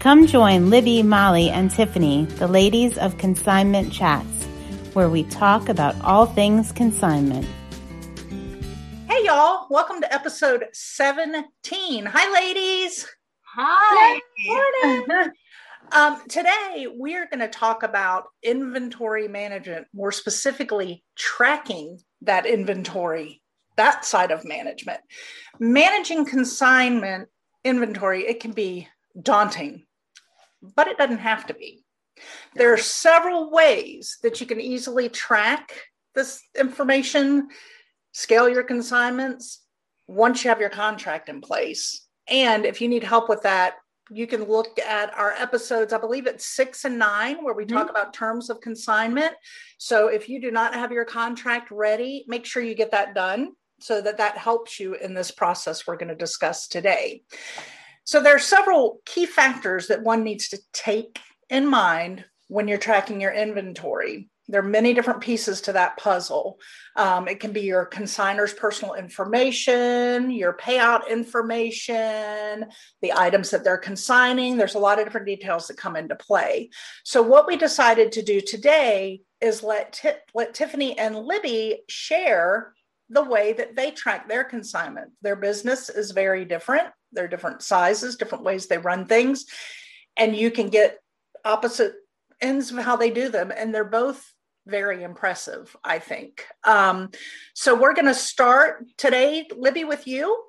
Come join Libby, Molly, and Tiffany, the ladies of Consignment Chats, where we talk about all things consignment. Hey, y'all. Welcome to episode 17. Hi, ladies. Hi. Morning. um, today, we are going to talk about inventory management, more specifically, tracking that inventory, that side of management. Managing consignment inventory, it can be daunting, but it doesn't have to be. There are several ways that you can easily track this information, scale your consignments once you have your contract in place. And if you need help with that, you can look at our episodes, I believe it's six and nine, where we mm-hmm. talk about terms of consignment. So if you do not have your contract ready, make sure you get that done so that that helps you in this process we're going to discuss today. So there are several key factors that one needs to take in mind when you're tracking your inventory. There are many different pieces to that puzzle. Um, it can be your consignor's personal information, your payout information, the items that they're consigning. There's a lot of different details that come into play. So, what we decided to do today is let, T- let Tiffany and Libby share the way that they track their consignment. Their business is very different. They're different sizes, different ways they run things. And you can get opposite ends of how they do them. And they're both very impressive, I think. Um, so we're going to start today, Libby, with you.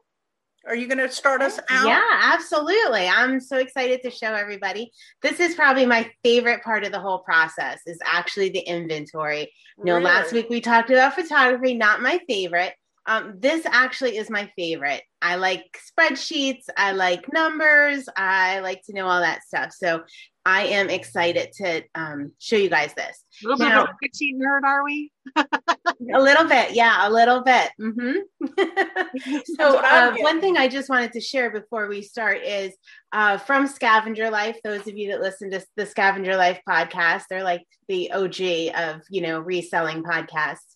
Are you going to start us out? Yeah, absolutely. I'm so excited to show everybody. This is probably my favorite part of the whole process is actually the inventory. You know, really? last week we talked about photography, not my favorite. Um, this actually is my favorite. I like spreadsheets. I like numbers. I like to know all that stuff. So I am excited to um, show you guys this. A little now, bit of a spreadsheet nerd, are we? a little bit, yeah, a little bit. Mm-hmm. so, uh, one thing I just wanted to share before we start is uh, from Scavenger Life. Those of you that listen to the Scavenger Life podcast, they're like the OG of you know reselling podcasts,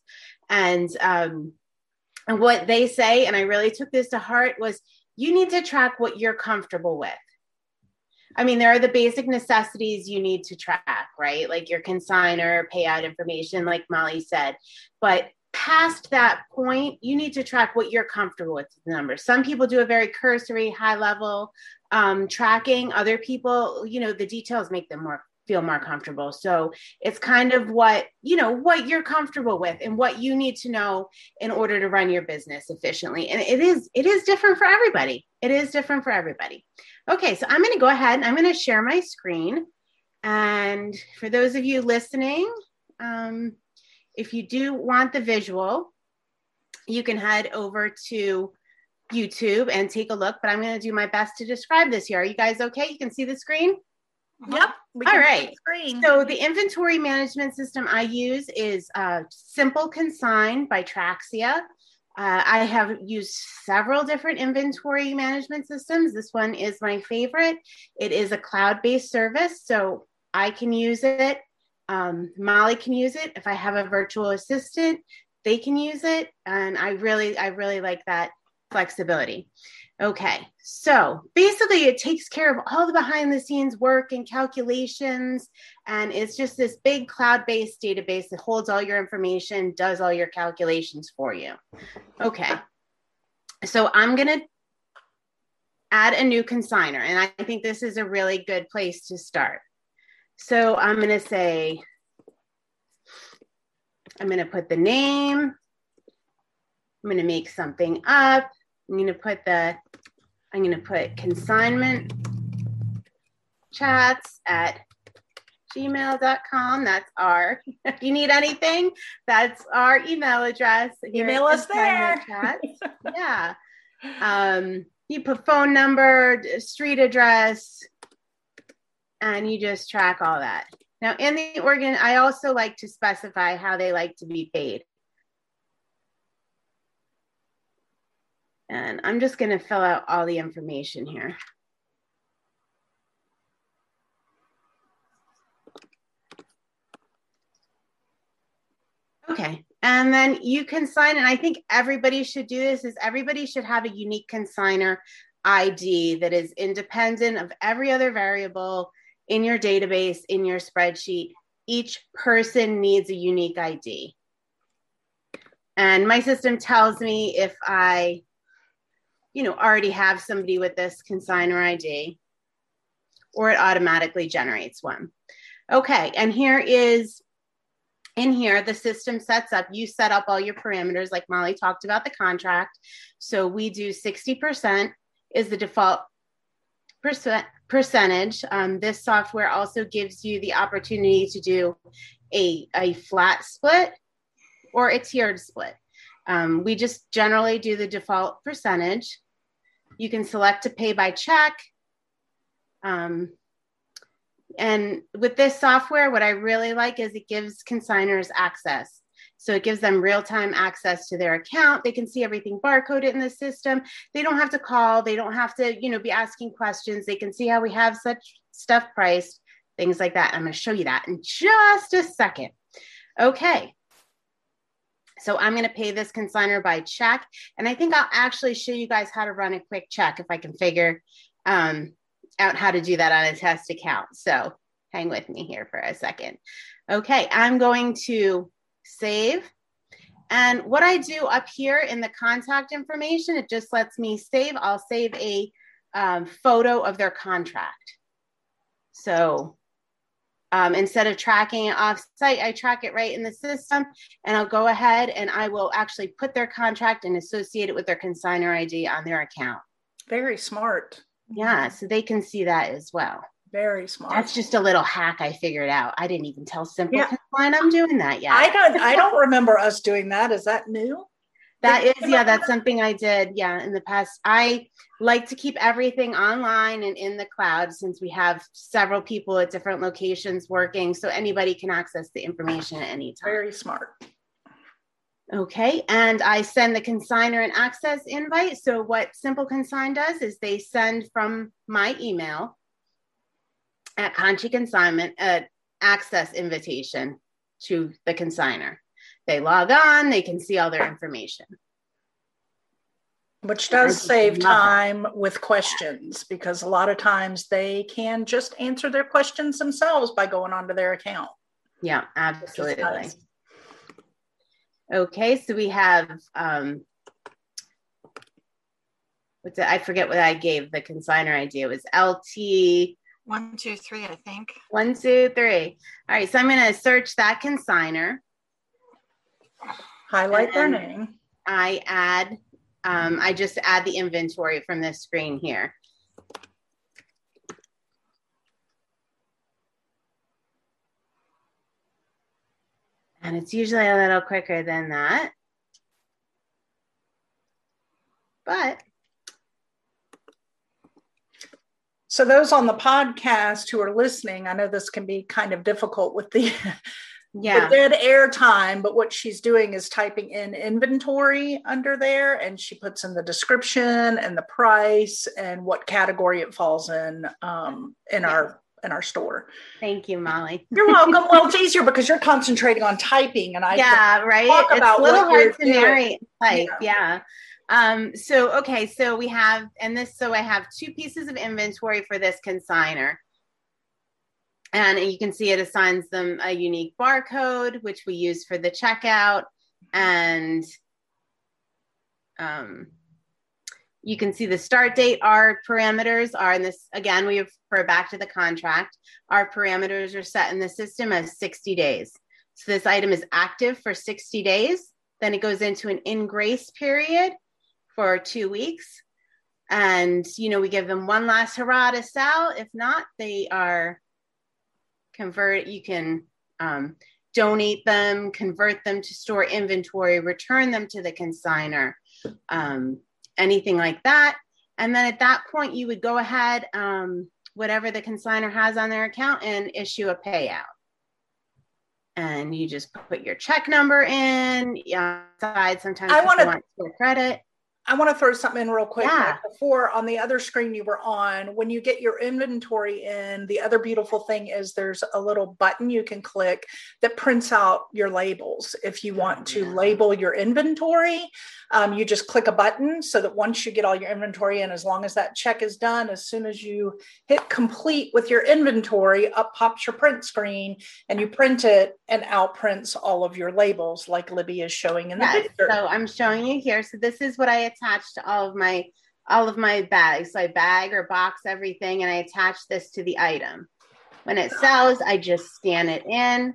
and um, and what they say, and I really took this to heart, was you need to track what you're comfortable with. I mean, there are the basic necessities you need to track, right? Like your consigner, payout information, like Molly said. But past that point, you need to track what you're comfortable with the numbers. Some people do a very cursory, high level um, tracking. Other people, you know, the details make them more feel more comfortable. So it's kind of what, you know, what you're comfortable with and what you need to know in order to run your business efficiently. And it is it is different for everybody. It is different for everybody. Okay, so I'm going to go ahead and I'm going to share my screen. And for those of you listening, um, if you do want the visual, you can head over to YouTube and take a look, but I'm going to do my best to describe this here. Are you guys okay? You can see the screen? Yep. All right. So the inventory management system I use is uh, Simple Consign by Traxia. Uh, I have used several different inventory management systems. This one is my favorite. It is a cloud based service, so I can use it. Um, Molly can use it. If I have a virtual assistant, they can use it. And I really, I really like that flexibility. Okay, so basically, it takes care of all the behind the scenes work and calculations. And it's just this big cloud based database that holds all your information, does all your calculations for you. Okay, so I'm going to add a new consigner. And I think this is a really good place to start. So I'm going to say, I'm going to put the name. I'm going to make something up. I'm going to put the, I'm going to put consignment chats at gmail.com. That's our, if you need anything, that's our email address. Email us there. yeah. Um, you put phone number, street address, and you just track all that. Now, in the organ, I also like to specify how they like to be paid. And I'm just going to fill out all the information here. Okay, and then you consign, and I think everybody should do this, is everybody should have a unique consigner ID that is independent of every other variable in your database, in your spreadsheet. Each person needs a unique ID. And my system tells me if I, you know, already have somebody with this consigner ID, or it automatically generates one. Okay, and here is in here, the system sets up, you set up all your parameters, like Molly talked about the contract. So we do 60% is the default percent percentage. Um, this software also gives you the opportunity to do a, a flat split or a tiered split. Um, we just generally do the default percentage. You can select to pay by check. Um, and with this software, what I really like is it gives consigners access. So it gives them real time access to their account. They can see everything barcoded in the system. They don't have to call. They don't have to, you know, be asking questions. They can see how we have such stuff priced, things like that. I'm going to show you that in just a second. Okay. So I'm going to pay this consigner by check. And I think I'll actually show you guys how to run a quick check if I can figure um, out how to do that on a test account. So hang with me here for a second. Okay, I'm going to save. And what I do up here in the contact information, it just lets me save. I'll save a um, photo of their contract. So um, instead of tracking it off site, I track it right in the system and I'll go ahead and I will actually put their contract and associate it with their consigner ID on their account. Very smart. Yeah, so they can see that as well. Very smart. That's just a little hack I figured out. I didn't even tell Simple yeah. Consign I'm doing that yet. I don't I don't remember us doing that. Is that new? That is, yeah, that's something I did. Yeah, in the past. I like to keep everything online and in the cloud since we have several people at different locations working. So anybody can access the information at any time. Very smart. Okay, and I send the consigner an access invite. So what Simple Consign does is they send from my email at Conchi Consignment an access invitation to the consigner. They log on, they can see all their information. Which does save time with questions because a lot of times they can just answer their questions themselves by going onto their account. Yeah, absolutely. Okay, so we have um what's it? I forget what I gave the consigner idea. It was LT one, two, three, I think. One, two, three. All right, so I'm gonna search that consigner. Highlight their name. I add, um, I just add the inventory from this screen here. And it's usually a little quicker than that. But so those on the podcast who are listening, I know this can be kind of difficult with the yeah the dead air time, but what she's doing is typing in inventory under there and she puts in the description and the price and what category it falls in um, in our in our store. Thank you, Molly. You're welcome. well, it's easier because you're concentrating on typing, and I yeah, right. Talk it's about a little hard to narrate type. Yeah. yeah. Um, so okay, so we have and this. So I have two pieces of inventory for this consigner. And you can see it assigns them a unique barcode, which we use for the checkout. And um, you can see the start date. Our parameters are in this, again, we refer back to the contract. Our parameters are set in the system as 60 days. So this item is active for 60 days. Then it goes into an in grace period for two weeks. And, you know, we give them one last hurrah to sell. If not, they are convert, you can um, donate them, convert them to store inventory, return them to the consigner. Um, anything like that. And then at that point, you would go ahead, um, whatever the consigner has on their account, and issue a payout. And you just put your check number in. Yeah, side sometimes I want to credit. I want to throw something in real quick. Yeah. Like before, on the other screen you were on, when you get your inventory in, the other beautiful thing is there's a little button you can click that prints out your labels. If you want to yeah. label your inventory, um, you just click a button so that once you get all your inventory in, as long as that check is done, as soon as you hit complete with your inventory, up pops your print screen and you print it and out prints all of your labels like Libby is showing in the yes, picture. So I'm showing you here. So this is what I attached to all of my all of my bags. So I bag or box everything and I attach this to the item. When it sells, I just scan it in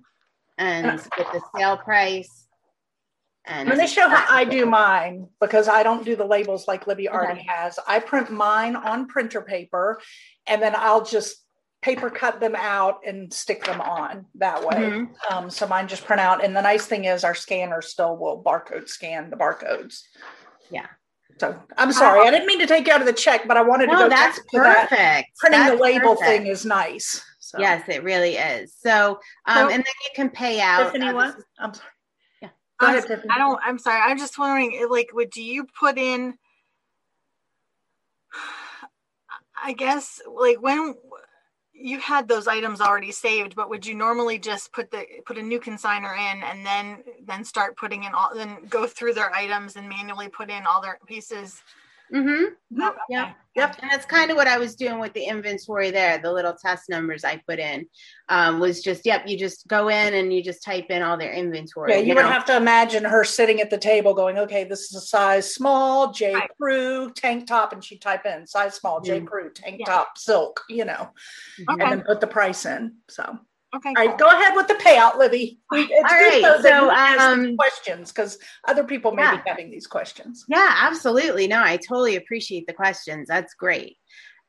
and get the sale price. And let me show how I do mine because I don't do the labels like Libby already okay. has. I print mine on printer paper and then I'll just paper cut them out and stick them on that way. Mm-hmm. Um, so mine just print out. And the nice thing is our scanner still will barcode scan the barcodes. Yeah. So I'm sorry, I didn't mean to take you out of the check, but I wanted no, to go. That's perfect. That. Printing that's the label perfect. thing is nice. So. Yes, it really is. So, um, so, and then you can pay out. Tiffany, uh, what? I'm sorry. Yeah. Go ahead, Tiffany. I don't. I'm sorry. I'm just wondering, like, would do you put in? I guess, like, when you had those items already saved, but would you normally just put the put a new consigner in and then then start putting in all then go through their items and manually put in all their pieces? Mm-hmm. Oh, okay. Yeah. Yep. And that's kind of what I was doing with the inventory there. The little test numbers I put in um, was just, yep, you just go in and you just type in all their inventory. Yeah, you, you would know? have to imagine her sitting at the table going, okay, this is a size small, J. Right. Crew, tank top, and she type in size small, J. Mm-hmm. Crew, tank yeah. top, silk, you know, okay. and then put the price in. So Okay. All right, go ahead with the payout, Libby. It's All right, so um, questions because other people may yeah. be having these questions. Yeah, absolutely. No, I totally appreciate the questions. That's great.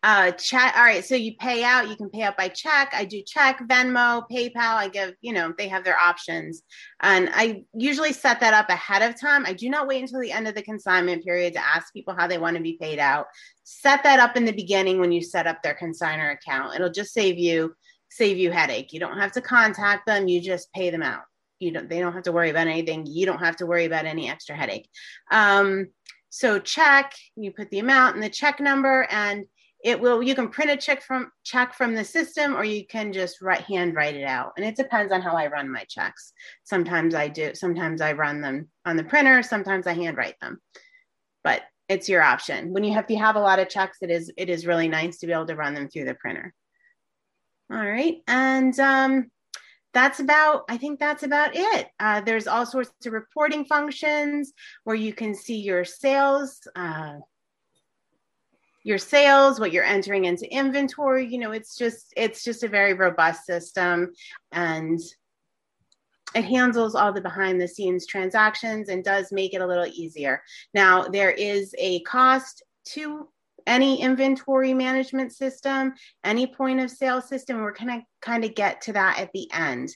Uh, chat. All right, so you pay out. You can pay out by check. I do check, Venmo, PayPal. I give. You know, they have their options, and I usually set that up ahead of time. I do not wait until the end of the consignment period to ask people how they want to be paid out. Set that up in the beginning when you set up their consigner account. It'll just save you save you headache. You don't have to contact them, you just pay them out. You don't they don't have to worry about anything. You don't have to worry about any extra headache. Um, so check, you put the amount and the check number and it will you can print a check from check from the system or you can just write hand write it out and it depends on how i run my checks sometimes i do sometimes i run them on the printer sometimes i hand write them but it's your option when you have to have a lot of checks it is it is really nice to be able to run them through the printer all right. And um, that's about, I think that's about it. Uh, there's all sorts of reporting functions where you can see your sales, uh, your sales, what you're entering into inventory. You know, it's just, it's just a very robust system and it handles all the behind the scenes transactions and does make it a little easier. Now, there is a cost to any inventory management system, any point of sale system. We're going to kind of get to that at the end.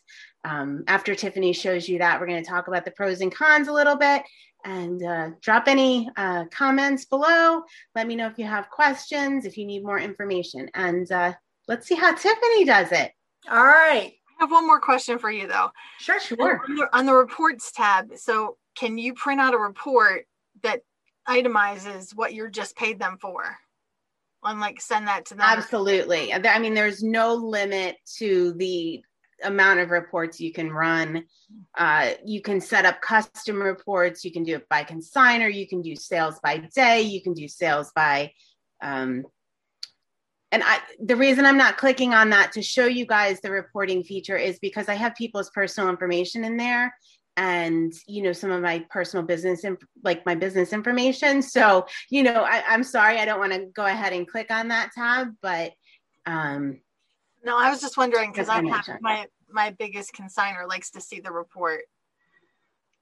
Um, after Tiffany shows you that, we're going to talk about the pros and cons a little bit and uh, drop any uh, comments below. Let me know if you have questions, if you need more information. And uh, let's see how Tiffany does it. All right. I have one more question for you, though. Sure, sure. On the, on the reports tab, so can you print out a report that itemizes what you're just paid them for? and like send that to them. Absolutely. I mean there's no limit to the amount of reports you can run. Uh, you can set up custom reports. You can do it by consigner. You can do sales by day. You can do sales by um, and I, the reason I'm not clicking on that to show you guys the reporting feature is because I have people's personal information in there and you know some of my personal business inf- like my business information. So you know I, i'm sorry i don't want to go ahead and click on that tab but um no i was just wondering because i'm my my biggest consigner likes to see the report.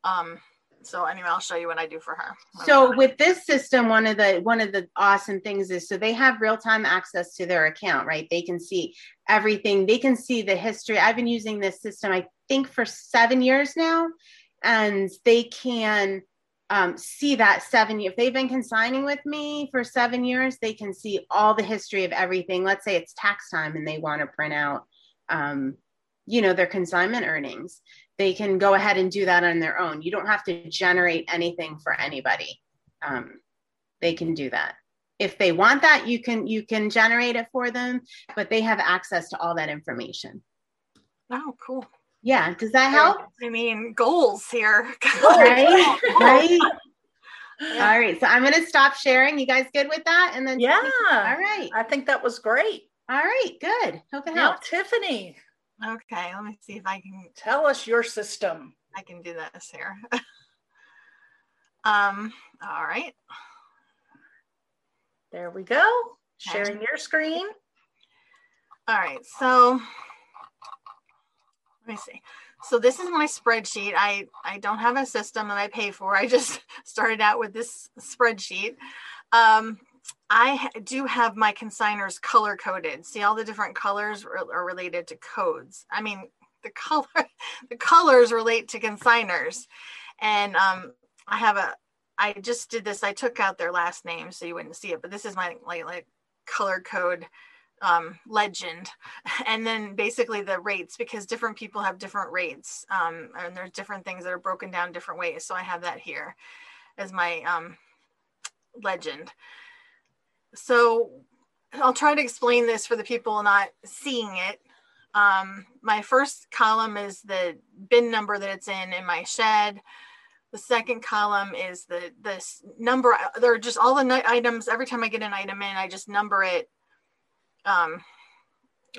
Um so anyway i'll show you what i do for her. So with this system one of the one of the awesome things is so they have real-time access to their account right? They can see everything. They can see the history. I've been using this system i think for seven years now and they can um, see that seven if they've been consigning with me for seven years they can see all the history of everything let's say it's tax time and they want to print out um, you know their consignment earnings they can go ahead and do that on their own. You don't have to generate anything for anybody. Um, they can do that. If they want that, you can you can generate it for them, but they have access to all that information. Oh, cool. Yeah, does that help? I mean, goals here. right? right? Yeah. All right. So I'm going to stop sharing. You guys good with that? And then yeah. All right. I think that was great. All right. Good. Hope it helps. Tiffany. Okay. Let me see if I can tell us your system. I can do this here. um. All right. There we go. Sharing your screen. All right. So let me see. So this is my spreadsheet. I, I don't have a system that I pay for. I just started out with this spreadsheet. Um, I do have my consigners color coded. See, all the different colors are related to codes. I mean, the color, the colors relate to consigners. And um, I have a, I just did this. I took out their last name so you wouldn't see it, but this is my like, like color code um, legend and then basically the rates because different people have different rates um, and there's different things that are broken down different ways. So i have that here as my um, legend. So i'll try to explain this for the people not seeing it. Um, my first column is the bin number that it's in in my shed. The second column is the this number there are just all the items. Every time i get an item in i just number it um,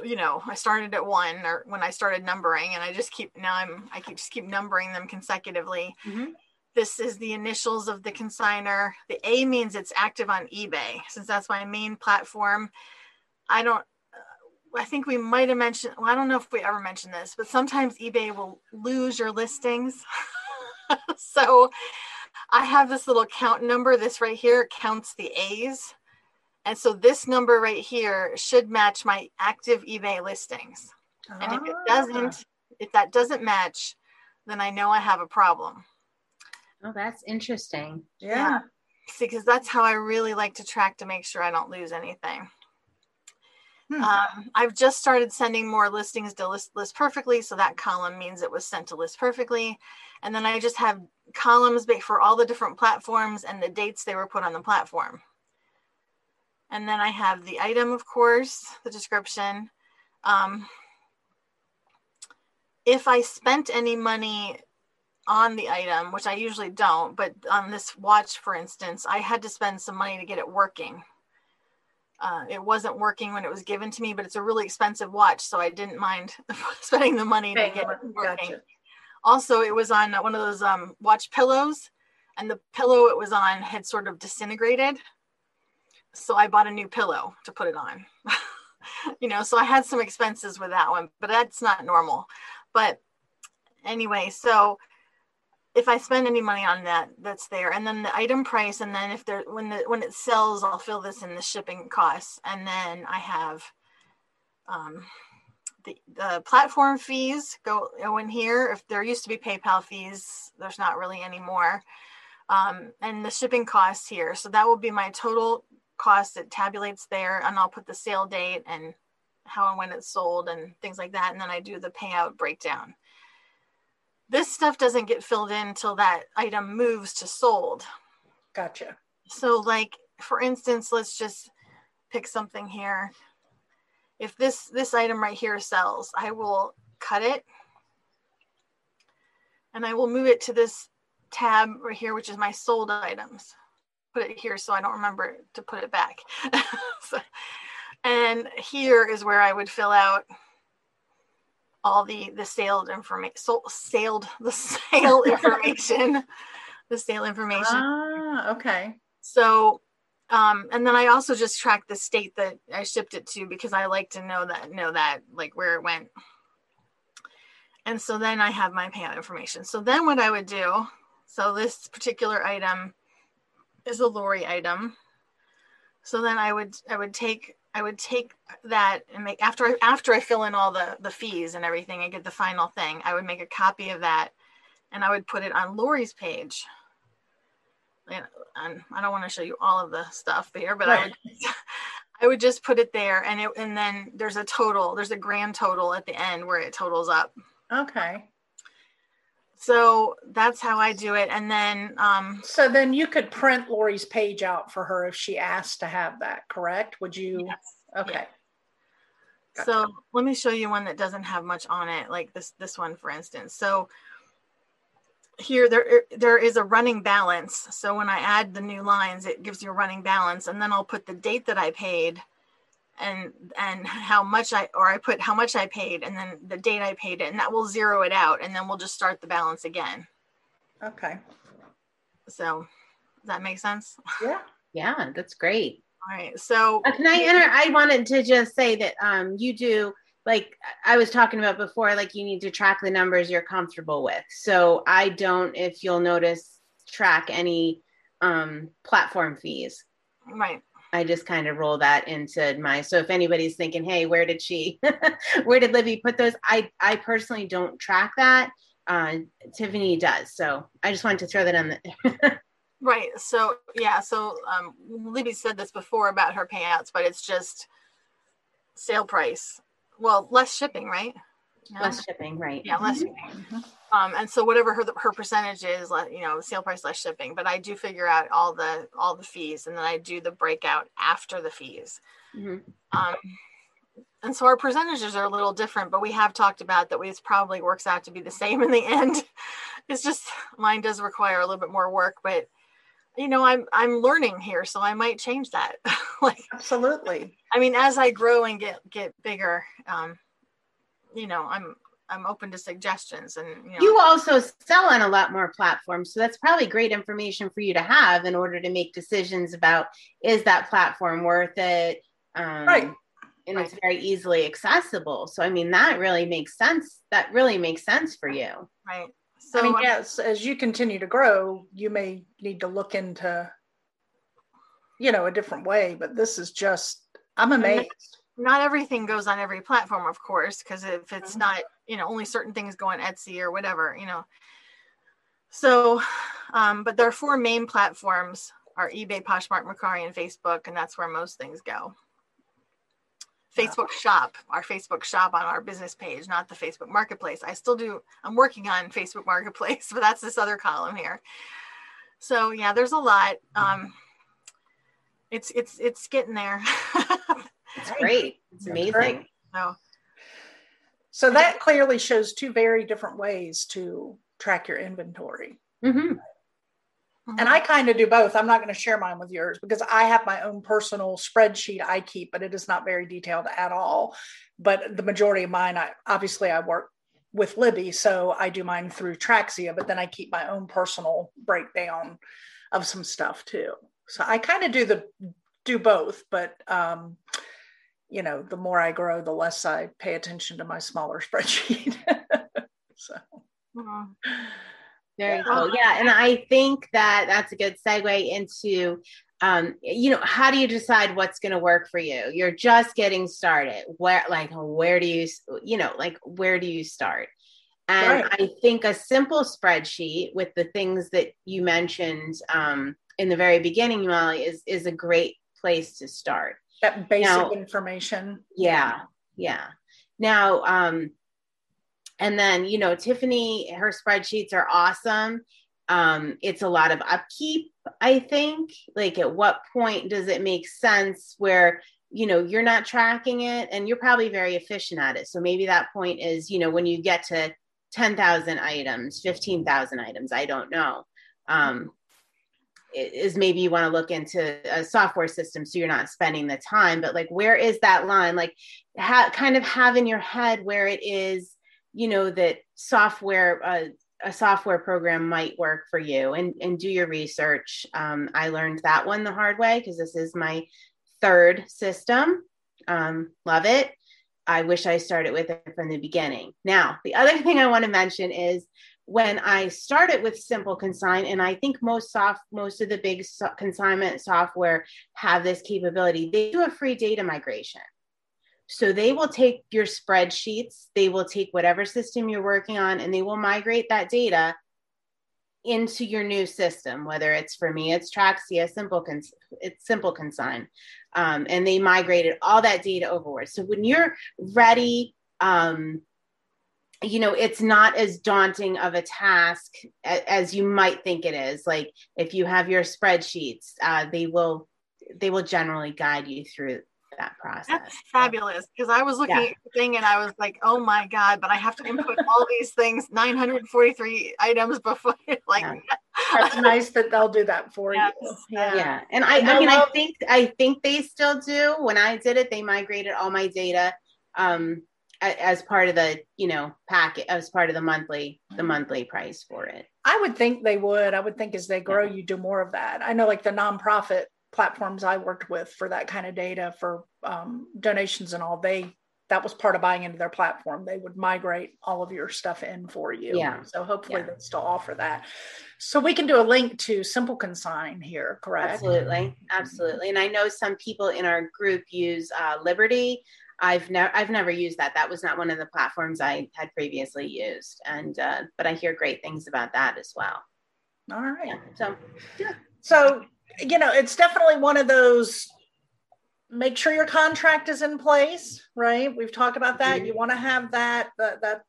you know, I started at one or when I started numbering and I just keep now I'm I keep just keep numbering them consecutively. Mm-hmm. This is the initials of the consigner. The A means it's active on eBay since that's my main platform. I don't uh, I think we might have mentioned well, I don't know if we ever mentioned this, but sometimes eBay will lose your listings. so I have this little count number. This right here counts the A's. And so this number right here should match my active eBay listings. And if it ah. doesn't, if that doesn't match, then I know I have a problem. Oh, that's interesting. Yeah. yeah. See, because that's how I really like to track to make sure I don't lose anything. Hmm. Um, I've just started sending more listings to list, list perfectly. So that column means it was sent to list perfectly. And then I just have columns for all the different platforms and the dates they were put on the platform. And then I have the item, of course, the description. Um, if I spent any money on the item, which I usually don't, but on this watch, for instance, I had to spend some money to get it working. Uh, it wasn't working when it was given to me, but it's a really expensive watch, so I didn't mind spending the money to get it working. Gotcha. Also, it was on one of those um, watch pillows, and the pillow it was on had sort of disintegrated so I bought a new pillow to put it on. you know, so I had some expenses with that one, but that's not normal. But anyway, so if I spend any money on that, that's there. And then the item price, and then if there when the when it sells, I'll fill this in the shipping costs. And then I have um the, the platform fees go, in here. If there used to be PayPal fees, there's not really anymore. Um, and the shipping costs here. So that will be my total cost it tabulates there and I'll put the sale date and how and when it's sold and things like that. And then I do the payout breakdown. This stuff doesn't get filled in until that item moves to sold. Gotcha. So like, for instance, let's just pick something here. If this, this item right here sells, I will cut it and I will move it to this tab right here, which is my sold items put it here so I don't remember to put it back. so, and here is where I would fill out all the the sailed information so, sailed the sale information the sale information. Ah okay. So um and then i also just track the state that i shipped it to because i like to know that know that like where it went. And so then i have my payout information. So then what i would do so this particular item is a Lori item. So then I would I would take I would take that and make after I, after I fill in all the the fees and everything, I get the final thing. I would make a copy of that, and I would put it on Lori's page. And, and I don't want to show you all of the stuff here, but right. I would I would just put it there, and it and then there's a total. There's a grand total at the end where it totals up. Okay. So that's how I do it. And then, um, so then you could print Lori's page out for her if she asked to have that, correct? Would you? Yes. Okay. Yeah. Gotcha. So let me show you one that doesn't have much on it, like this this one, for instance. So here there there is a running balance. So when I add the new lines, it gives you a running balance, and then I'll put the date that I paid, and and how much I or I put how much I paid, and then the date I paid it, and that will zero it out, and then we'll just start the balance again. Okay. So does that make sense? Yeah. Yeah, that's great. All right. So uh, can I enter? I wanted to just say that um, you do like I was talking about before, like you need to track the numbers you're comfortable with. So I don't, if you'll notice, track any um, platform fees. Right. I just kind of roll that into my. So if anybody's thinking, "Hey, where did she? where did Libby put those?" I I personally don't track that. Uh, Tiffany does. So I just wanted to throw that on the. Right. So yeah. So um, Libby said this before about her payouts, but it's just sale price. Well, less shipping, right? Less shipping, right? Yeah, less mm-hmm. shipping. Um, and so whatever her her percentage is, you know, sale price less shipping. But I do figure out all the all the fees, and then I do the breakout after the fees. Mm-hmm. Um, and so our percentages are a little different, but we have talked about that. We probably works out to be the same in the end. it's just mine does require a little bit more work, but you know i'm i'm learning here so i might change that like absolutely i mean as i grow and get get bigger um you know i'm i'm open to suggestions and you, know, you also sell on a lot more platforms so that's probably great information for you to have in order to make decisions about is that platform worth it um, right and right. it's very easily accessible so i mean that really makes sense that really makes sense for you right so, I mean, yes, as you continue to grow, you may need to look into, you know, a different way. But this is just, I'm amazed. Not everything goes on every platform, of course, because if it's mm-hmm. not, you know, only certain things go on Etsy or whatever, you know. So, um, but there are four main platforms: are eBay, Poshmark, Mercari, and Facebook, and that's where most things go. Facebook shop, our Facebook shop on our business page, not the Facebook marketplace. I still do, I'm working on Facebook marketplace, but that's this other column here. So yeah, there's a lot. Um, it's, it's, it's getting there. it's great. It's amazing. So, so that clearly shows two very different ways to track your inventory. Mm-hmm. And I kind of do both. I'm not going to share mine with yours because I have my own personal spreadsheet I keep, but it is not very detailed at all. But the majority of mine, I obviously I work with Libby, so I do mine through Traxia, but then I keep my own personal breakdown of some stuff too. So I kind of do the do both, but um, you know, the more I grow, the less I pay attention to my smaller spreadsheet. so. Very yeah. cool. Yeah. And I think that that's a good segue into, um, you know, how do you decide what's going to work for you? You're just getting started. Where, like, where do you, you know, like, where do you start? And right. I think a simple spreadsheet with the things that you mentioned um, in the very beginning, Molly, is is a great place to start. That basic now, information. Yeah, yeah. Now, um, and then, you know, Tiffany, her spreadsheets are awesome. Um, it's a lot of upkeep, I think. Like, at what point does it make sense where, you know, you're not tracking it and you're probably very efficient at it? So maybe that point is, you know, when you get to 10,000 items, 15,000 items, I don't know. Um, is maybe you want to look into a software system so you're not spending the time but like where is that line? Like ha- kind of have in your head where it is you know that software uh, a software program might work for you and and do your research. Um, i learned that one the hard way because this is my third system. Um, love it. I wish i started with it from the beginning. Now the other thing i want to mention is when i started with simple consign and i think most soft most of the big so- consignment software have this capability they do a free data migration so they will take your spreadsheets, they will take whatever system you're working on, and they will migrate that data into your new system. Whether it's for me, it's Traxia, Simple, Cons- it's Simple Consign, um, and they migrated all that data overward. So when you're ready um, you know it's not as daunting of a task as you might think it is like if you have your spreadsheets uh, they will they will generally guide you through that process. That's fabulous because I was looking yeah. at the thing and I was like, oh my God, but I have to input all these things, 943 items before like yeah. that's nice that they'll do that for yes. you. Yeah. yeah. And I, I mean I think I think they still do. When I did it, they migrated all my data um as part of the you know packet as part of the monthly the monthly price for it i would think they would i would think as they grow you do more of that i know like the nonprofit platforms I worked with for that kind of data for um, donations and all, they that was part of buying into their platform. They would migrate all of your stuff in for you. Yeah. So hopefully yeah. they still offer that. So we can do a link to Simple Consign here, correct? Absolutely, absolutely. And I know some people in our group use uh, Liberty. I've never I've never used that. That was not one of the platforms I had previously used, and uh, but I hear great things about that as well. All right. Yeah. So yeah. So you know, it's definitely one of those make sure your contract is in place, right? We've talked about that. Mm-hmm. You want to have that, that that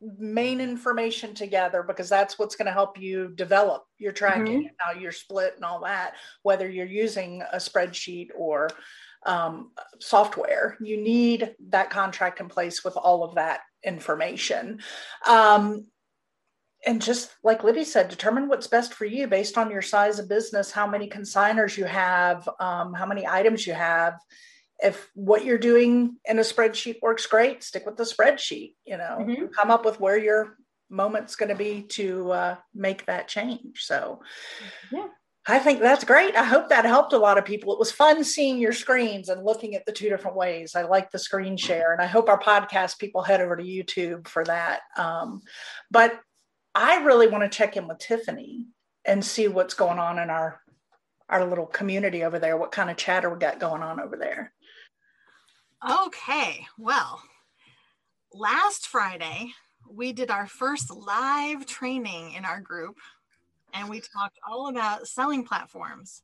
main information together because that's what's going to help you develop your tracking mm-hmm. and how you're split and all that, whether you're using a spreadsheet or um, software. You need that contract in place with all of that information. Um, and just like Libby said, determine what's best for you based on your size of business, how many consigners you have, um, how many items you have. If what you're doing in a spreadsheet works great, stick with the spreadsheet. You know, mm-hmm. come up with where your moment's going to be to uh, make that change. So, yeah. I think that's great. I hope that helped a lot of people. It was fun seeing your screens and looking at the two different ways. I like the screen share, and I hope our podcast people head over to YouTube for that. Um, but I really want to check in with Tiffany and see what's going on in our our little community over there. What kind of chatter we got going on over there? Okay, well, last Friday we did our first live training in our group, and we talked all about selling platforms.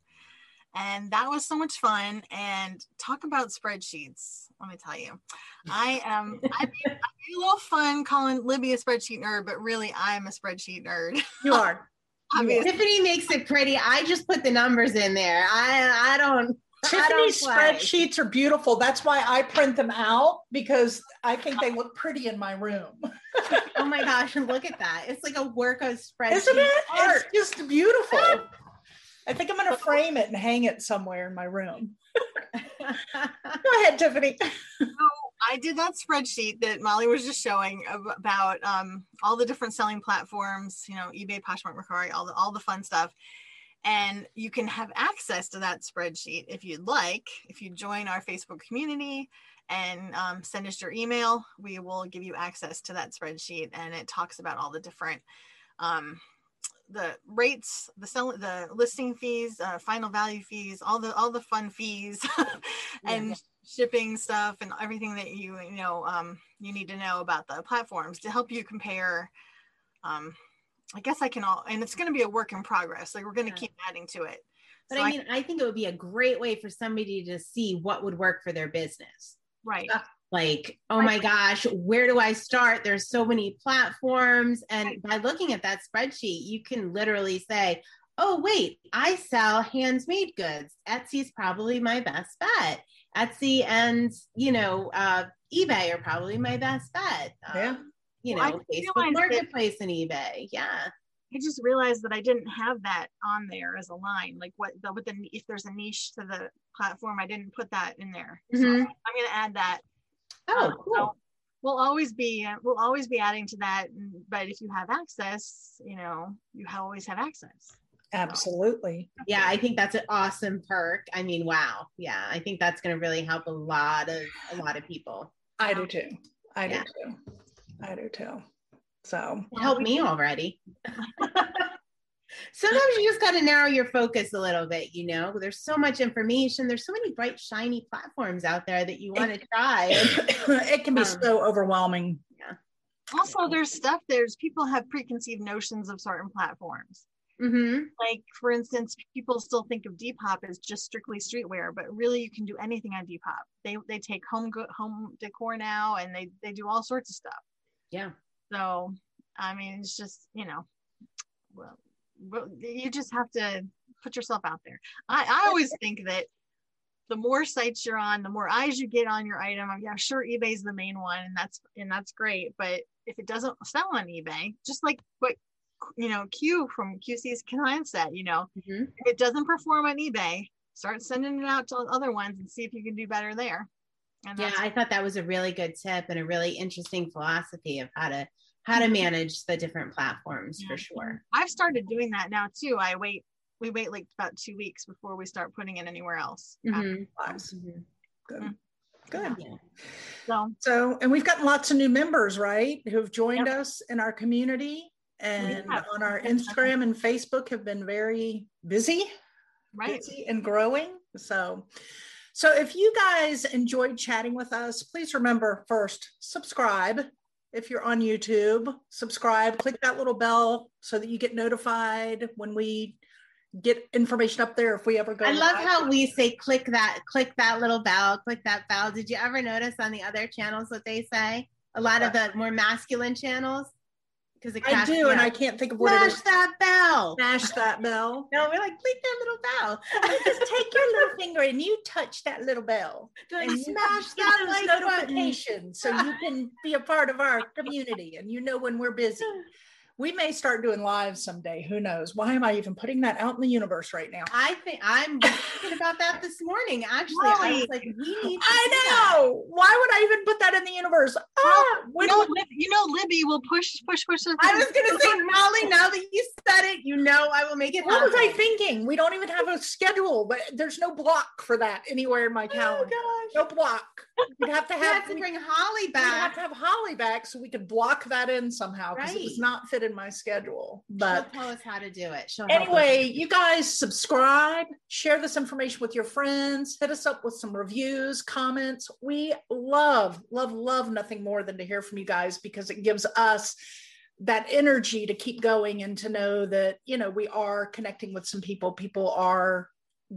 And that was so much fun. And talk about spreadsheets let me tell you. I am I be, a little fun calling libby a spreadsheet nerd but really i'm a spreadsheet nerd. You are. Tiffany makes it pretty. I just put the numbers in there. I i don't Tiffany's spreadsheets are beautiful. That's why I print them out because I think they look pretty in my room. oh my gosh, and look at that. It's like a work of spreadsheet. Isn't it? Art. It's just beautiful. I think I'm going to frame it and hang it somewhere in my room. Go ahead, Tiffany. So I did that spreadsheet that Molly was just showing about um, all the different selling platforms, you know, eBay, Poshmark, Mercari, all the all the fun stuff. And you can have access to that spreadsheet if you'd like. If you join our Facebook community and um, send us your email, we will give you access to that spreadsheet. And it talks about all the different um, the rates, the sell, the listing fees, uh, final value fees, all the all the fun fees, and yeah. shipping stuff, and everything that you you know um, you need to know about the platforms to help you compare. Um, I guess I can all, and it's going to be a work in progress. Like we're going to yeah. keep adding to it. But so I mean, I, I think it would be a great way for somebody to see what would work for their business. Right like oh my gosh where do i start there's so many platforms and by looking at that spreadsheet you can literally say oh wait i sell handmade goods etsy's probably my best bet etsy and you know uh, ebay are probably my best bet um, yeah you know facebook marketplace and ebay yeah I just realized that I didn't have that on there as a line. Like what the, with the if there's a niche to the platform, I didn't put that in there. Mm-hmm. I'm going to add that Oh, um, cool. So we'll always be we'll always be adding to that. But if you have access, you know, you always have access. Absolutely. Yeah, I think that's an awesome perk. I mean, wow. Yeah, I think that's going to really help a lot of a lot of people. I do too. I yeah. do too. I do too. So help me already. sometimes you just got to narrow your focus a little bit you know? There's so much information. There's so many bright shiny platforms out there that you want to try. it can be um, so overwhelming. yeah. Also there's stuff there's people have preconceived notions of certain platforms. Mm-hmm. like for instance people still think of depop as just strictly streetwear but really you can do anything on depop. They they take home good home decor now and they they do all sorts of stuff yeah So, I mean, it's just, you know, well, you just have to put yourself out there. I, I always think that the more sites you're on, the more eyes you get on your item. Yeah, sure, eBay's the main one, and that's and that's great. But if it doesn't sell on eBay, just like what you know, Q from QC's client said, you know, mm-hmm. if it doesn't perform on eBay, start sending it out to other ones and see if you can do better there. Yeah, I thought that was a really good tip and a really interesting philosophy of how to how to mm-hmm. manage the different platforms yeah. for sure. I've started doing that now too. I wait we wait like about two weeks before we start putting it anywhere else. Mm-hmm. mm-hmm. Good. Mm-hmm. Good. Yeah. So, so, and we've gotten lots of new members, right, who've joined yep. us in our community and on our Instagram and Facebook have been very busy, right, busy and growing. So, so if you guys enjoyed chatting with us, please remember first subscribe. If you're on YouTube, subscribe, click that little bell so that you get notified when we get information up there if we ever go. I love how we say click that, click that little bell, click that bell. Did you ever notice on the other channels what they say? A lot of the more masculine channels because I do, and I can't think of what Smash it is. that bell. Smash that bell. No, we're like, click that little bell. just take your little finger and you touch that little bell. and smash that like notification so you can be a part of our community and you know when we're busy. we may start doing live someday. Who knows? Why am I even putting that out in the universe right now? I think I'm thinking about that this morning. Actually, I was like, we need. I know. That. Why would I even put that in the universe? Ah, you, know, Lib, you know, Libby will push, push, push. I was going to say, Molly. Now that you said it, you know, I will make it. What happen. was I thinking? We don't even have a schedule, but there's no block for that anywhere in my oh, calendar. Oh, no block. We'd have to have, have to bring Holly back. We'd have to have Holly back so we could block that in somehow because right. it does not fit in my schedule. But She'll tell us how to do it. She'll anyway, you guys subscribe, share this information with your friends, hit us up with some reviews, comments. We love, love, love nothing more than to hear from you guys because it gives us that energy to keep going and to know that you know we are connecting with some people people are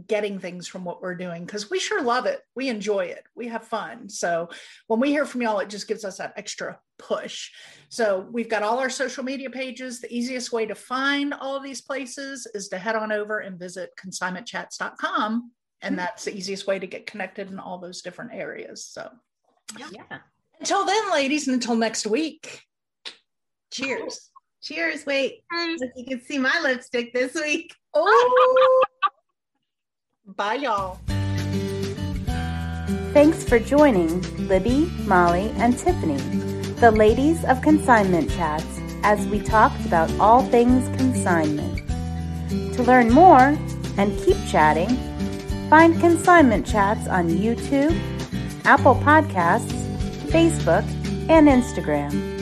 getting things from what we're doing because we sure love it. We enjoy it. We have fun. So when we hear from y'all, it just gives us that extra push. So we've got all our social media pages. The easiest way to find all of these places is to head on over and visit consignmentchats.com. And mm-hmm. that's the easiest way to get connected in all those different areas. So yeah. Until then, ladies, and until next week, cheers. Cheers. Wait, you can see my lipstick this week. Oh. Bye, y'all. Thanks for joining Libby, Molly, and Tiffany, the ladies of Consignment Chats, as we talked about all things consignment. To learn more and keep chatting, find Consignment Chats on YouTube, Apple Podcasts, Facebook, and Instagram.